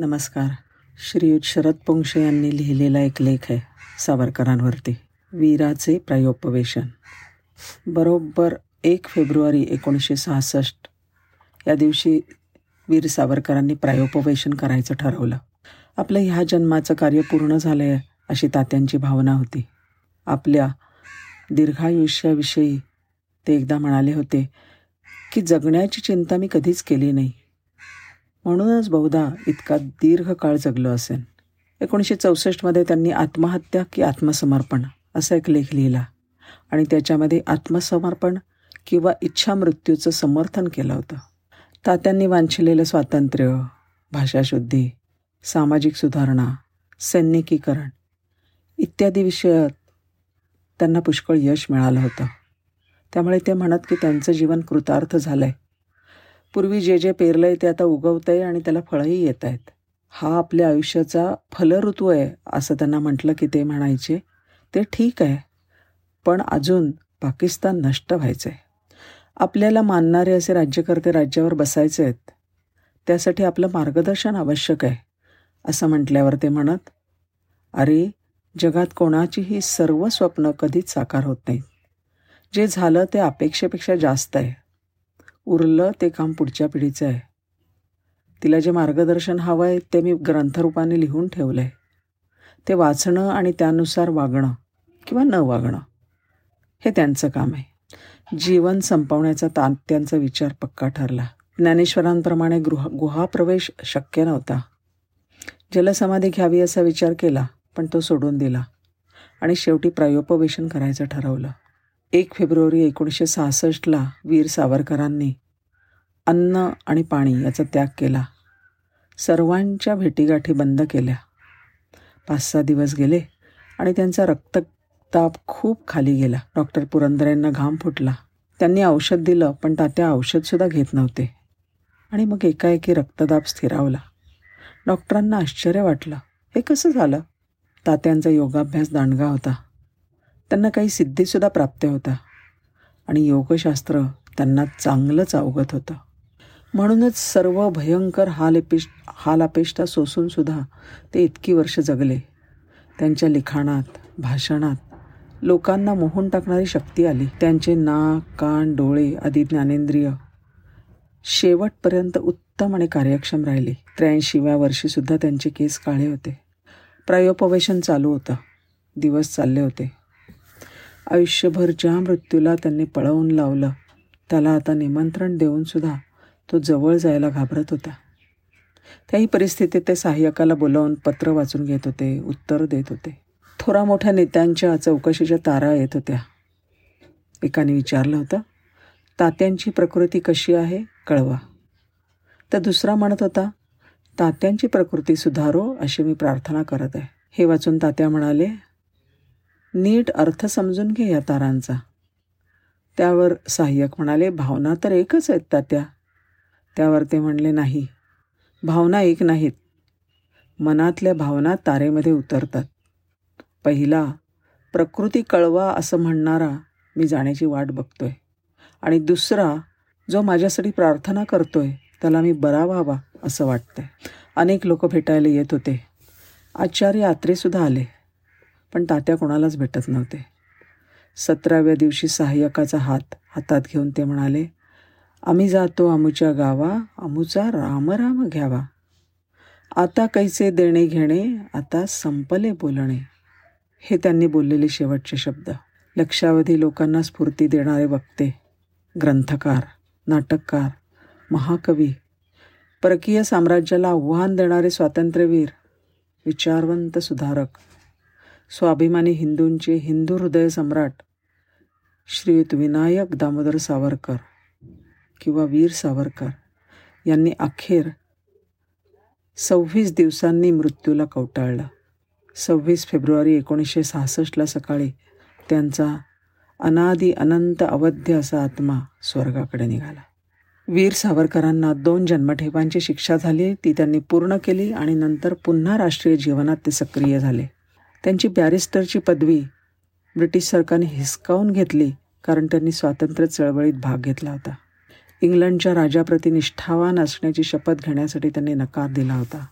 नमस्कार. श्रीयुत शरद पोंक्षे यांनी लिहिलेला एक लेख आहे सावरकरांवरती. वीराचे प्रायोपवेशन. बरोबर एक फेब्रुवारी एकोणीसशे सहासष्ट या दिवशी वीर सावरकरांनी प्रायोपवेशन करायचं ठरवलं. आपलं ह्या जन्माचं कार्य पूर्ण झालं आहे अशी तात्यांची भावना होती. आपल्या दीर्घायुष्याविषयी ते एकदा म्हणाले होते की जगण्याची चिंता मी कधीच केली नाही. म्हणूनच बहुधा इतका दीर्घ काळ जगलो असेल. एकोणीसशे चौसष्टमध्ये त्यांनी आत्महत्या की आत्मसमर्पण असा एक लेख लिहिला आणि त्याच्यामध्ये आत्मसमर्पण किंवा इच्छा मृत्यूचं समर्थन केलं होतं. तात्यांनी वांछलेलं स्वातंत्र्य भाषाशुद्धी सामाजिक सुधारणा सैनिकीकरण इत्यादी विषयात त्यांना पुष्कळ यश मिळालं होतं. त्यामुळे ते म्हणत की त्यांचं जीवन कृतार्थ झालं आहे पूर्वी जे जे पेरलं आहे ते आता उगवतं आहे आणि त्याला फळंही येत आहेत हा आपल्या आयुष्याचा फलऋतू आहे असं त्यांना म्हटलं की ते म्हणायचे. ते ठीक आहे पण अजून पाकिस्तान नष्ट व्हायचं आहे आपल्याला मानणारे असे राज्यकर्ते राज्यावर बसायचे आहेत. त्यासाठी आपलं मार्गदर्शन आवश्यक आहे असं म्हटल्यावर ते म्हणत अरे जगात कोणाचीही सर्व स्वप्न कधीच साकार होत नाहीत. जे झालं ते अपेक्षेपेक्षा जास्त आहे. उरलं ते काम पुढच्या पिढीचं आहे. तिला जे मार्गदर्शन हवं आहे ते मी ग्रंथरूपाने लिहून ठेवलं आहे ते वाचणं आणि त्यानुसार वागणं किंवा न वागणं हे त्यांचं काम आहे. जीवन संपवण्याचा तात्यांचा विचार पक्का ठरला. ज्ञानेश्वरांप्रमाणे गृह गुहाप्रवेश शक्य नव्हता. जलसमाधी घ्यावी असा विचार केला पण तो सोडून दिला आणि शेवटी प्रायोपवेशन करायचं ठरवलं. एक फेब्रुवारी एकोणीसशे सहासष्टला वीर सावरकरांनी अन्न आणि पाणी याचा त्याग केला. सर्वांच्या भेटीगाठी बंद केल्या. पाच सहा दिवस गेले आणि त्यांचा रक्तताप खूप खाली गेला. डॉक्टर पुरंदरेंना घाम फुटला. त्यांनी औषध दिलं पण तात्या औषधसुद्धा घेत नव्हते. आणि मग एकाएकी रक्तदाब स्थिरावला. डॉक्टरांना आश्चर्य वाटलं. हे कसं झालं? तात्यांचा योगाभ्यास दांडगा होता. त्यांना काही सिद्धीसुद्धा प्राप्त होता. आणि योगशास्त्र त्यांना चांगलंच अवगत होतं. म्हणूनच सर्व भयंकर हालपेश हालापेष्टा सोसूनसुद्धा ते इतकी वर्ष जगले. त्यांच्या लिखाणात भाषणात लोकांना मोहून टाकणारी शक्ती आली. त्यांचे नाक कान डोळे आदी ज्ञानेंद्रिय शेवटपर्यंत उत्तम आणि कार्यक्षम राहिले. त्र्याऐंशीव्या वर्षीसुद्धा त्यांचे केस काळे होते. प्रायोपवेशन चालू होतं. दिवस चालले होते. आयुष्यभर ज्या मृत्यूला त्यांनी पळवून लावलं त्याला आता निमंत्रण देऊनसुद्धा तो जवळ जायला घाबरत होता. त्याही परिस्थितीत ते सहाय्यकाला बोलावून पत्र वाचून घेत होते उत्तर देत होते. थोरा मोठ्या नेत्यांच्या चौकशीच्या तारा येत होत्या. एकाने विचारलं होतं तात्यांची प्रकृती कशी आहे? कळवा. तर दुसरा म्हणत होता तात्यांची प्रकृती सुधारो अशी मी प्रार्थना करत आहे. हे वाचून तात्या म्हणाले नीट अर्थ समजून घे या तारांचा. त्यावर सहाय्यक म्हणाले भावना तर एकच आहेत तात्या. त्यावर ते म्हणले नाही. भावना एक नाहीत. मनातल्या भावना तारेमध्ये उतरतात. पहिला प्रकृती कळवा असं म्हणणारा मी जाण्याची वाट बघतोय. आणि दुसरा जो माझ्यासाठी प्रार्थना करतोय त्याला मी बरा व्हावा असं वाटतंय. अनेक लोक भेटायला येत होते. आचार्य आत्रेसुद्धा आले पण तात्या कोणालाच भेटत नव्हते. सतराव्या दिवशी सहाय्यकाचा हात हातात घेऊन ते म्हणाले आम्ही जातो अमुच्या गावा अमुचा रामराम घ्यावा. आता कैसे देणे घेणे आता संपले बोलणे. हे त्यांनी बोललेले शेवटचे शब्द. लक्षावधी लोकांना स्फूर्ती देणारे वक्ते ग्रंथकार नाटककार महाकवी परकीय साम्राज्याला आव्हान देणारे स्वातंत्र्यवीर विचारवंत सुधारक स्वाभिमानी हिंदूंचे हिंदू हृदय सम्राट श्रीयुत विनायक दामोदर सावरकर. किंवा वीर सावरकर यांनी अखेर सव्वीस दिवसांनी मृत्यूला कवटाळलं. सव्वीस फेब्रुवारी एकोणीसशे सहासष्टला सकाळी त्यांचा अनादी अनंत अवध्य असा आत्मा स्वर्गाकडे निघाला. वीर सावरकरांना दोन जन्मठेपांची शिक्षा झाली ती त्यांनी पूर्ण केली आणि नंतर पुन्हा राष्ट्रीय जीवनात ते सक्रिय झाले. त्यांची बॅरिस्टरची पदवी ब्रिटिश सरकारने हिसकावून घेतली कारण त्यांनी स्वातंत्र्य चळवळीत भाग घेतला होता. इंग्लंडच्या राजाप्रती निष्ठावान असण्याची शपथ घेण्यासाठी त्यांनी नकार दिला होता.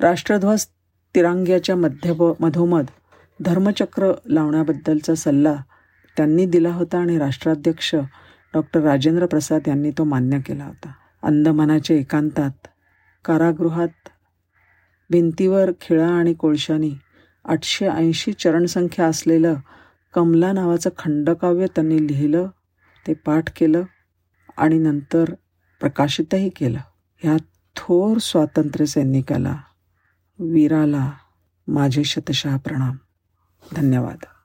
राष्ट्रध्वज तिरांग्याच्या मध्य मधोमध धर्मचक्र लावण्याबद्दलचा सल्ला त्यांनी दिला होता आणि राष्ट्राध्यक्ष डॉक्टर राजेंद्र प्रसाद यांनी तो मान्य केला होता. अंदमानाच्या एकांतात कारागृहात भिंतीवर खिळा आणि कोळशानी आठशे ऐंशी चरणसंख्या असलेलं कमला नावाचं खंडकाव्य त्यांनी लिहिलं ते पाठ केलं. आणि नंतर प्रकाशितही केलं. ह्या थोर स्वातंत्र्य सैनिकाला वीराला माझे शतशः प्रणाम. धन्यवाद.